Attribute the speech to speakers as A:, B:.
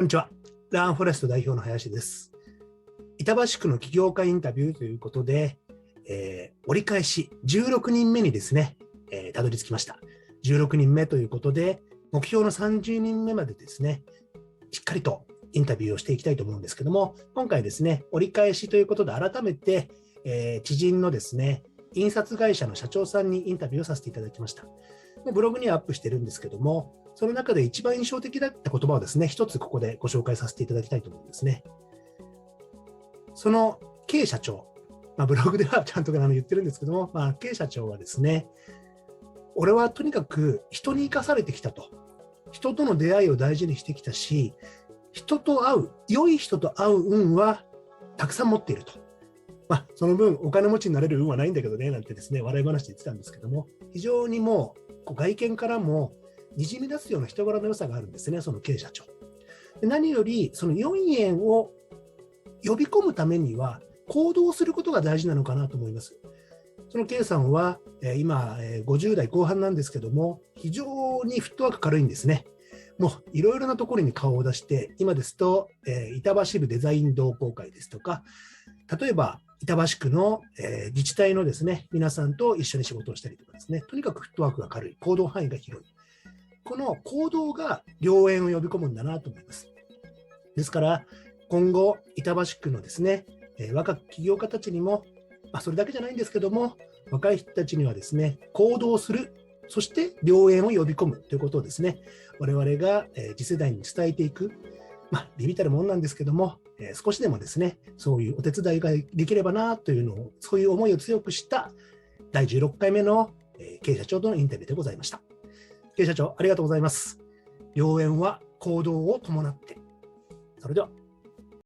A: こんにちは。ランフォレスト代表の林です。板橋区の起業家インタビューということで、えー、折り返し16人目にですね、えー、たどり着きました。16人目ということで、目標の30人目までですね、しっかりとインタビューをしていきたいと思うんですけども、今回ですね、折り返しということで改めて、えー、知人のですね、印刷会社の社長さんにインタビューをさせていただきました。ブログにはアップしてるんですけども、その中で一番印象的だった言葉をですね、一つここでご紹介させていただきたいと思うんですね。その K 社長、まあ、ブログではちゃんと言ってるんですけども、まあ、K 社長はですね、俺はとにかく人に生かされてきたと。人との出会いを大事にしてきたし、人と会う、良い人と会う運はたくさん持っていると。まあ、その分、お金持ちになれる運はないんだけどね、なんてですね、笑い話で言ってたんですけども、非常にもう、外見からもにじみ出すような人柄の良さがあるんですね、その経営社長。何より、その4円を呼び込むためには、行動することが大事なのかなと思います。その K さんは、今、50代後半なんですけども、非常にフットワーク軽いんですね。もういろいろなところに顔を出して、今ですと、え板橋部デザイン同好会ですとか、例えば板橋区の、え自治体のですね、皆さんと一緒に仕事をしたりとかですね、とにかくフットワークが軽い、行動範囲が広い。この行動が良縁を呼び込むんだなと思います。ですから、今後、板橋区のですね、え若き起業家たちにも、まあ、それだけじゃないんですけども、若い人たちにはですね、行動する、そして良縁を呼び込むということをですね、我々が、え次世代に伝えていく、まあ、ビビたるもんなんですけども、え少しでもですね、そういうお手伝いができればなというのを、そういう思いを強くした第16回目の、え経営者長とのインタビューでございました。社長、ありがとうございます。良縁は行動を伴って。それでは。